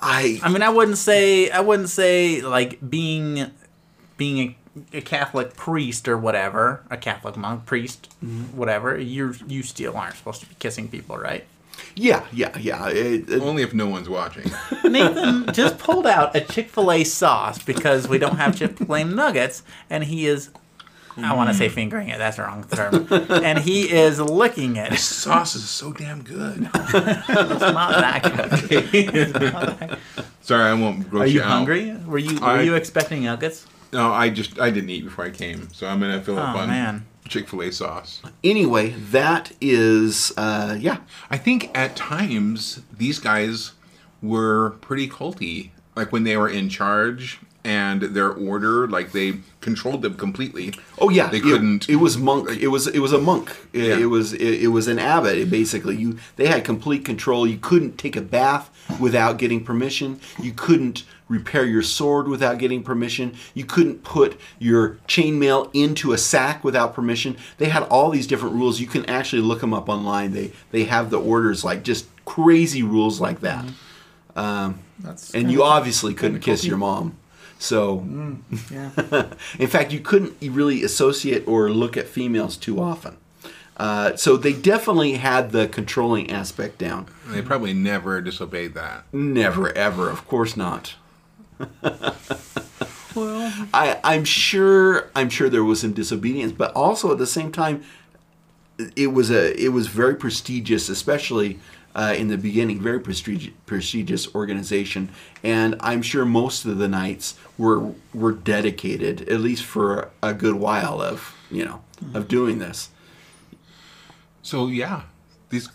I I mean, I wouldn't say I wouldn't say like being being a, a Catholic priest or whatever, a Catholic monk priest, mm-hmm. whatever. You you still aren't supposed to be kissing people, right? Yeah yeah yeah. It- it- Only if no one's watching. Nathan just pulled out a Chick Fil A sauce because we don't have Chick Fil A nuggets, and he is. I want to say mm. fingering it. That's the wrong term. And he is licking it. It's Sauce is so damn good. not that good. It's not that good. Sorry, I won't gross Are you out. hungry? Were you Were I- you expecting nuggets? No, I just I didn't eat before I came, so I'm gonna fill up Oh on man. Chick Fil A sauce. anyway, that is uh, yeah. I think at times these guys were pretty culty. Like when they were in charge and their order, like they controlled them completely. Oh yeah, they couldn't. It, was monk. It was it was a monk. It, Yeah. it was it, it was an abbot. It basically, you they had complete control. You couldn't take a bath without getting permission. You couldn't repair your sword without getting permission. You couldn't put your chainmail into a sack without permission. They had all these different rules. You can actually look them up online. They they have the orders like just crazy rules like that. Mm-hmm. Um, That's And you obviously couldn't kiss your mom. So yeah. in fact, you couldn't really associate or look at females too often. Uh, so they definitely had the controlling aspect down. They probably never disobeyed that. Never, ever, of course not. Well, I, I'm sure. I'm sure there was some disobedience, but also at the same time, it was a. It was very prestigious, especially uh, in the beginning. Very prestigious, prestigious organization, and I'm sure most of the knights were were dedicated, at least for a good while of you know of doing this. So yeah, these.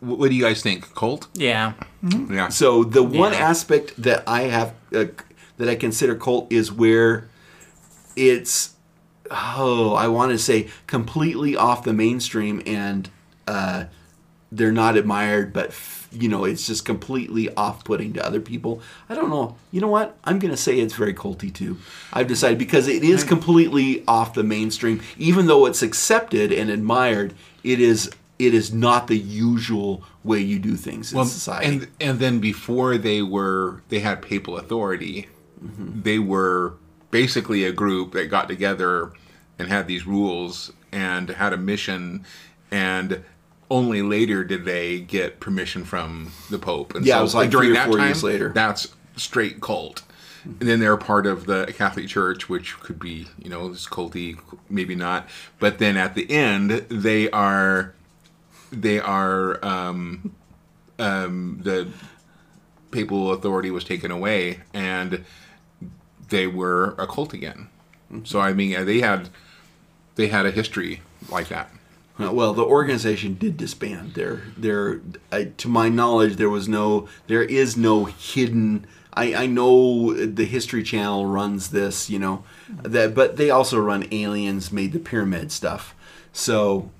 What do you guys think? Cult? yeah. Yeah. So the one Yeah. aspect that I have uh, that I consider cult is where it's oh I want to say completely off the mainstream and uh, they're not admired, but f- you know it's just completely off-putting to other people. I don't know. You know what? I'm gonna say it's very culty too. I've decided because it is completely off the mainstream, even though it's accepted and admired. It is. It is not the usual way you do things in society. and and then before they were they had papal authority, mm-hmm. they were basically a group that got together and had these rules and had a mission, and only later did they get permission from the Pope. And Yeah, it was like during three or that four time, years later. That's straight cult. And then they're part of the Catholic Church, which could be, you know, this culty, maybe not. But then at the end, they are, they are, um, um, the papal authority was taken away, and they were a cult again. So I mean, they had, they had a history like that. Uh, Well, the organization did disband. There, there, to my knowledge, there was no, there is no hidden. I, I know the History Channel runs this, you know, that, but they also run Aliens, made the pyramid stuff. So,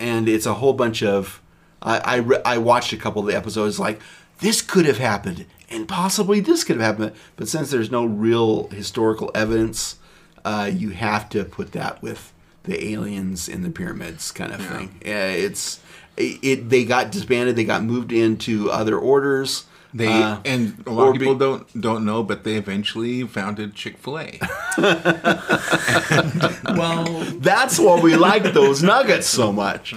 and it's a whole bunch of. I I, I watched a couple of the episodes. Like this could have happened, and possibly this could have happened. But since there's no real historical evidence, uh, you have to put that with the aliens in the pyramids kind of thing. Yeah, it's it, it. They got disbanded. They got moved into other orders. They uh, and a lot of people be- don't don't know, but they eventually founded Chick Fil A. Well, That's why we like those nuggets so much.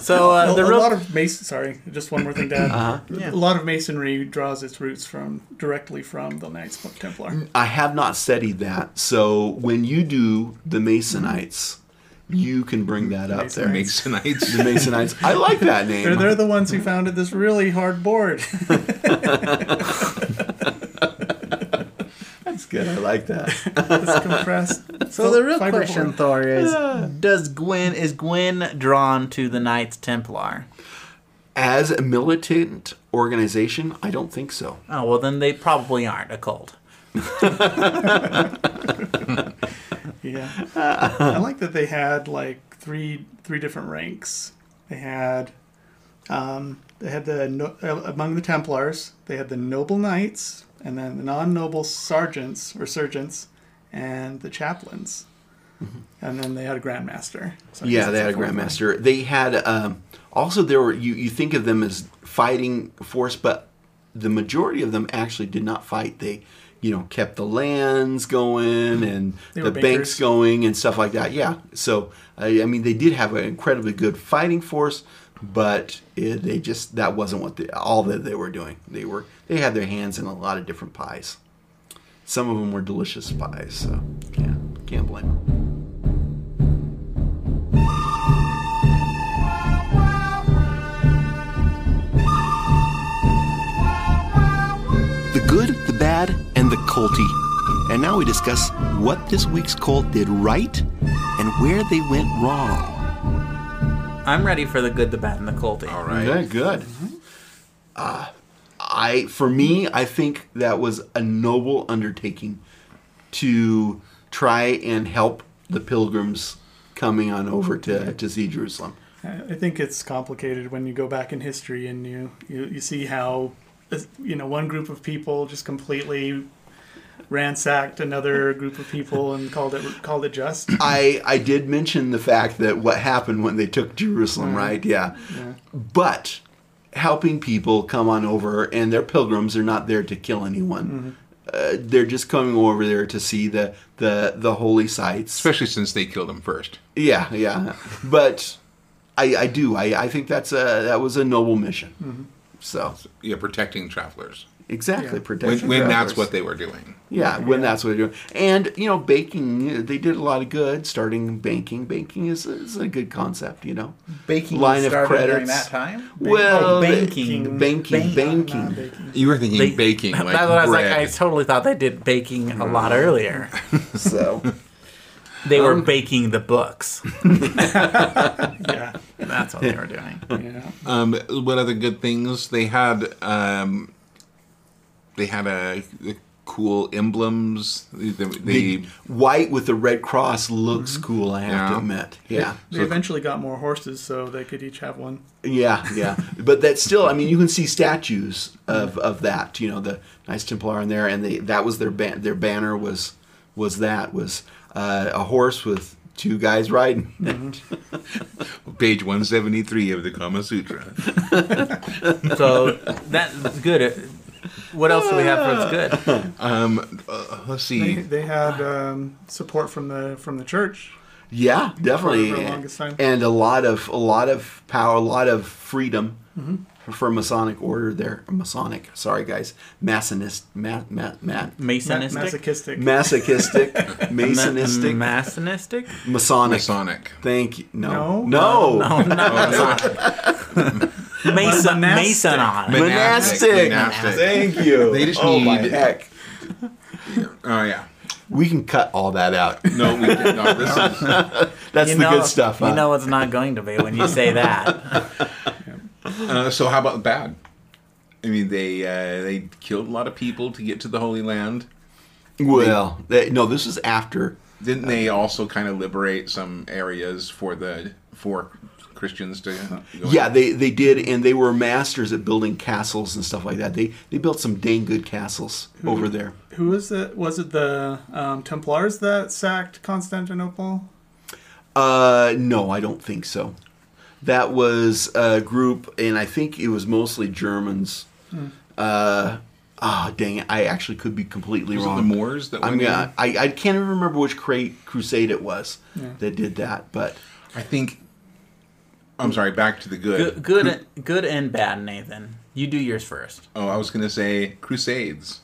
So uh, a, the a real lot of mason. Sorry, just one more thing to add. Uh-huh. Yeah. A lot of masonry draws its roots from directly from the Knights Templar. I have not studied that. So when you do the Masonites, Mm. you can bring that up there. Masonites. The Masonites. I like that name. They're, they're the ones who founded this really hard board. That's good. I like that. it's compressed. So the real fiberboard. question, Thor, is: Does Gwen is Gwen drawn to the Knights Templar? As a militant organization, I don't think so. Oh well, then they probably aren't a cult. Yeah, I like that they had like three three different ranks. They had um, They had the no, uh, among the Templars. They had the noble knights, and then the non-noble sergeants or sergeants, and the chaplains. And then they had a grandmaster. So Yeah, they had a the fourth one. grandmaster. They had um, also there were you you think of them as fighting force, but the majority of them actually did not fight. They you know kept the lands going mm-hmm. and the were banks going and stuff like that. Yeah, so I I mean they did have an incredibly good fighting force, but it, they just that wasn't what they, all that they were doing. They were they had their hands in a lot of different pies. Some of them were delicious pies, so can't can't blame them. The good, bad, and the culty. And now we discuss what this week's cult did right and where they went wrong. I'm ready for the good, the bad, and the culty. All right. Okay, good. Uh, I, for me, I think that was a noble undertaking to try and help the pilgrims coming on over to, to see Jerusalem. I I think it's complicated when you go back in history and you, you, you see how, you know, one group of people just completely ransacked another group of people and called it called it just. I, I did mention the fact that what happened when they took Jerusalem, right? Yeah. But helping people come on over, and they're pilgrims, they're not there to kill anyone. Uh, they're just coming over there to see the, the, the holy sites. Especially since they killed them first. Yeah, yeah. But I, I do. I, I think that's a that was a noble mission. So Yeah, protecting travelers. exactly, Yeah. protection. When, when that's what they were doing. Yeah, when that's what they're doing. And you know, baking. They did a lot of good. Starting banking. Banking is, is a good concept. You know, Baking Line of started during credits. that time. well, Oh, they- banking. banking, banking. Not. You were thinking They- baking, like That's what I was like. I totally thought they did baking a lot mm-hmm. earlier. So They were Um, baking the books. Yeah, That's what they were doing. yeah. Um, what other good things they had? Um, they had a, a cool emblems. They, they, the white with the red cross looks cool. I have to admit. Yeah. They eventually got more horses, so they could each have one. Yeah, yeah, but that's still. I mean, you can see statues of, of that. You know, the Knights Templar in there, and they that was their ban- their banner was was that was uh, a horse with two guys riding. page one seventy three of the Kama Sutra. So that's good. What else do we have for it's good? Um, uh, let's They, see. they had um, support from the from the church. yeah, definitely, For the longest time. and a lot of a lot of power, a lot of freedom for Masonic order there. Masonic, sorry guys, Masonist, ma, ma, ma, Ma- Masonistic? masochistic. masochistic, masonistic, Masonistic? Masonic. Masonic. Thank you. No, No? no, No, not oh, Mason, Monastic. Mason monastic. Monastic. Thank you. They just oh my heck. Oh yeah. We can cut all that out. No, we did not. This is That's You the know, good stuff. You know it's not going to be when you say that. Uh, so how about the bad? I mean, they uh, they killed a lot of people to get to the Holy Land. well, they, no, this is after. Didn't they also kind of liberate some areas for the for Christians to go Yeah, in? they, they did, and they were masters at building castles and stuff like that. They they built some dang good castles over there. Who was it? Was it the um, Templars that sacked Constantinople? Uh, no, I don't think so. That was a group, and I think it was mostly Germans. Uh, ah, dang it! I actually could be completely Was it wrong. the Moors that I went mean, in? I, I can't even remember which cra- crusade it was that did that, but I think. I'm sorry. Back to the good. Good, good, good and bad, Nathan. You do yours first. Oh, I was going to say Crusades.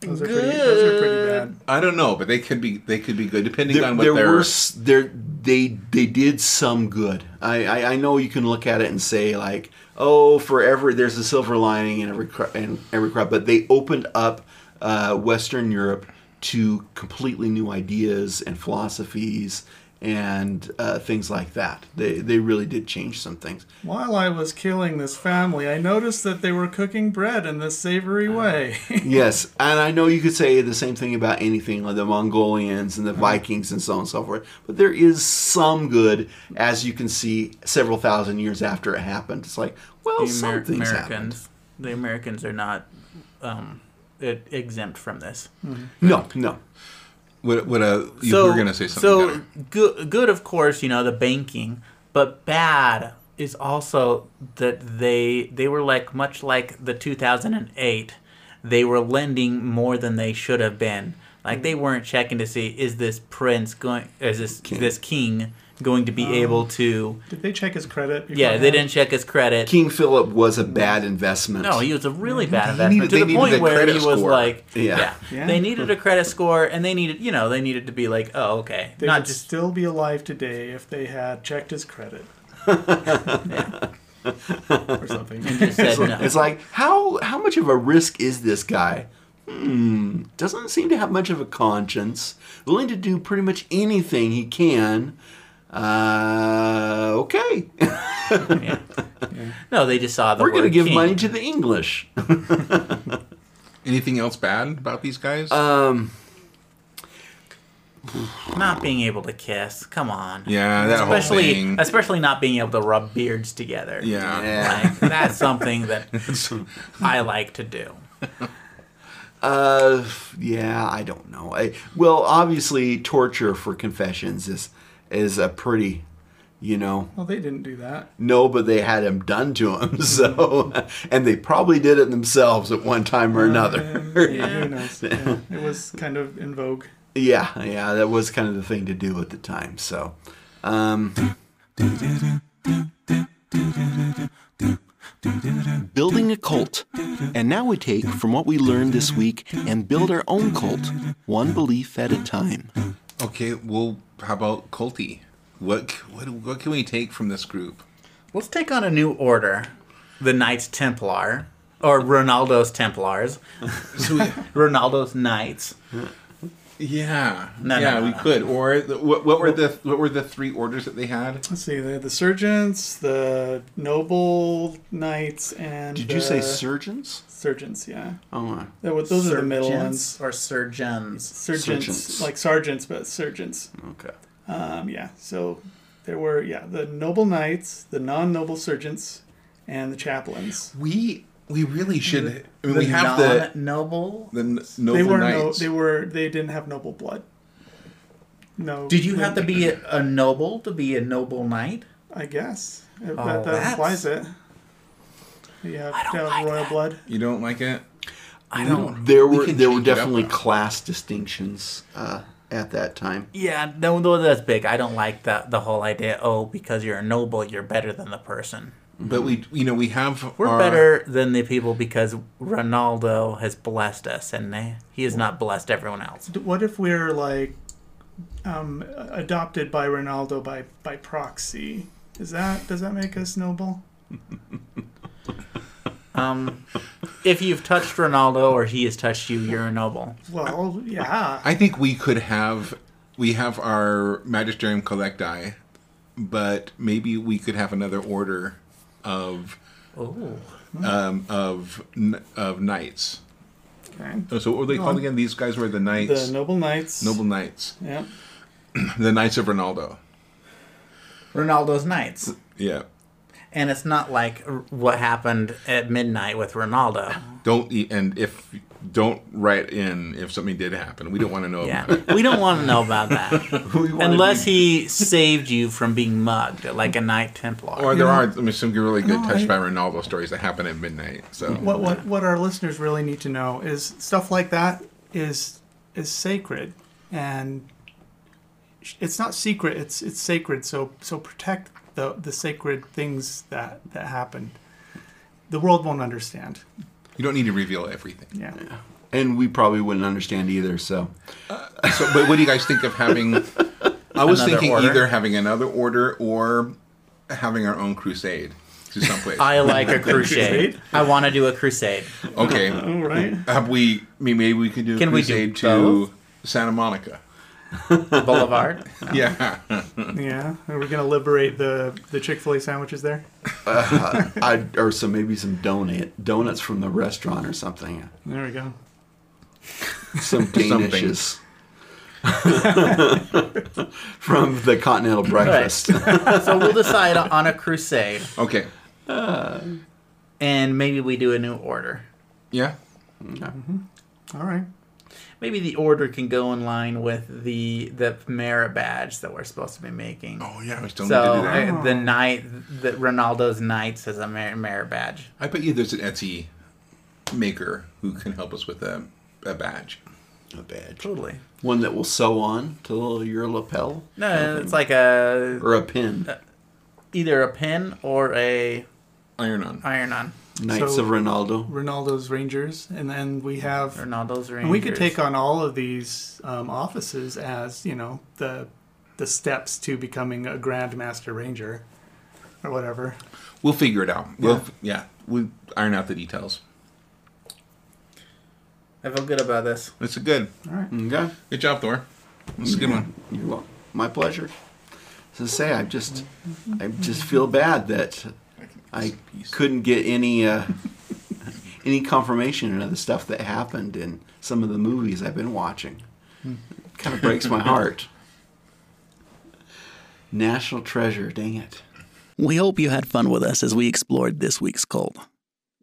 Those are pretty. Those are pretty bad. I don't know, but they could be they could be good depending there, on what there they're. were s- there they they did some good. I, I I know you can look at it and say like, oh, forever there's a silver lining in every in every crop, but they opened up uh, Western Europe to completely new ideas and philosophies and uh, things like that. They they really did change some things. While I was killing this family, I noticed that they were cooking bread in this savory way. yes, and I know you could say the same thing about anything like the Mongolians and the Vikings and so on and so forth. But there is some good, as you can see, several thousand years after it happened. It's like, well, the some Amer- things happened. Americans, the Americans are not um, exempt from this. No, no. What, what uh, you so, were going to say something. So good, good, of course, you know the banking, but bad is also that they they were like much like the 2008. They were lending more than they should have been. Like they weren't checking to see is this prince going, is this King. this king going to be able to? Did they check his credit? Yeah, they didn't check his credit. King Philip was a bad investment. No, he was a really bad They investment needed- to the point a where credit he was like, Yeah. yeah. Yeah. they needed a credit score, and they needed, you know, they needed to be like, oh, okay, They not would just still be alive today if they had checked his credit. or something. just said no. It's like how how much of a risk is this guy? Hmm, doesn't seem to have much of a conscience. Willing to do pretty much anything he can. Uh, okay, yeah. No, they just saw the. we're going to give king. money to the English. Anything else bad about these guys? Um, not being able to kiss. Come on. yeah, that especially whole thing. especially not being able to rub beards together. Yeah. yeah. Like, that's something that I like to do. Uh, yeah, I don't know. I, well, obviously, torture for confessions is is a pretty, you know. Well, they didn't do that. No, but they had him done to him, so and they probably did it themselves at one time or another. Um, yeah, who knows? Yeah, it was kind of in vogue. yeah, yeah, that was kind of the thing to do at the time. So, um, building a cult, and now we take from what we learned this week and build our own cult, one belief at a time. okay, well, how about Culty? What, what what can we take from this group? Let's take on a new order, the Knights Templar, or Ronaldo's Templars, So we, Ronaldo's Knights. yeah, No, no, yeah, no, we no. could. Or the, what, what were the what were the three orders that they had? Let's see, they had the surgeons, the noble knights, and Did you say surgeons? Surgeons? Yeah, Oh, my. That was- those are the middle ones. or surgeons. Surgeons, Surgeons. like sergeants, but surgeons. okay. Um, yeah, so there were yeah the noble knights, the non-noble surgeons, and the chaplains. We we really should. I mean, The we have the noble. the n- they noble were no, knights. they were they didn't have noble blood. No. Did you have to be a, a noble to be a noble knight? I guess Oh, that, that that's- implies it. You have don't like royal that. blood. you don't like it? I don't. There We were there were change up, definitely class distinctions uh, at that time. Yeah, no, no, that's big. I don't like that. The whole idea. Oh, because you're a noble, you're better than the person. But we you know we have We're our- better than the people because Ronaldo has blessed us, and they, he has not blessed everyone else. What if we're like um, adopted by Ronaldo by by proxy? Is that does that make us noble? Um, if you've touched Ronaldo or he has touched you, you're a noble. Well, yeah. I think we could have we have our magisterium collecti, but maybe we could have another order of Oh, um, of of knights. Okay. Oh, So what were they called again? These guys were the knights, The noble knights. noble knights, Yeah. the knights of Ronaldo. Ronaldo's Knights. Yeah. And it's not like what happened at midnight with Ronaldo. Don't e- and if don't write in if something did happen. We don't want to know Yeah, about it. we don't want to know about that unless be- he saved you from being mugged like a Knight Templar. Or there are I mean, some really good No, touched I- by Ronaldo stories that happen at midnight. So What what what our listeners really need to know is stuff like that is is sacred, and it's not secret. It's it's sacred. So so protect the the sacred things that that happened. The world won't understand. you don't need to reveal everything. Yeah. and we probably wouldn't understand either. So uh, So, but what do you guys think of having? I was Another thinking order? either having another order or having our own crusade to someplace. I like a crusade. Crusade? I want to do a crusade. okay, All right. have we? Maybe we could do a Can we do crusade to both? Santa Monica. Boulevard. yeah. Yeah. Are we gonna liberate the the Chick Fil A sandwiches there? Uh, I, or some maybe some donut donuts from the restaurant or something. There we go. Some Danishes. from the continental breakfast. Right. so we'll decide on a crusade. Okay. Uh, and maybe we do a new order. Yeah. Mm-hmm. All right maybe the order can go in line with the the merit badge that we're supposed to be making. Oh yeah, we still so, need to do that. So the night that Ronaldo's knights is a merit, badge. I bet you there's an Etsy maker who can help us with a, a badge. A badge. Totally. One that will sew on to your lapel. No, it's like a or a pin. Uh, either a pin or a iron on. Iron on. Knights so, of Ronaldo. Ronaldo's Rangers, and then we have Ronaldo's Rangers. And we could take on all of these um, offices as you know the the steps to becoming a Grandmaster Ranger or whatever. We'll figure it out. Yeah. We'll yeah, we iron out the details. I feel good about this. It's a good. All right. Okay. Good job, Thor. It's a good one. You're welcome. My pleasure. To say I just I just feel bad that I couldn't get any uh, any confirmation of the stuff that happened in some of the movies I've been watching. Hmm. It kind of breaks my heart. National treasure, dang it. We hope you had fun with us as we explored this week's cult.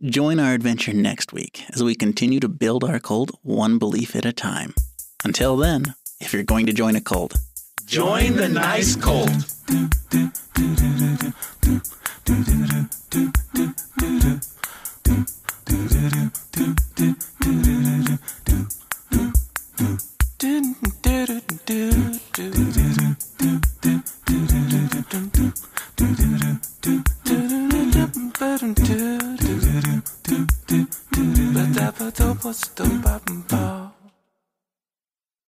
Join our adventure next week as we continue to build our cult one belief at a time. Until then, if you're going to join a cult, join the nice cult. But that was the bum bum.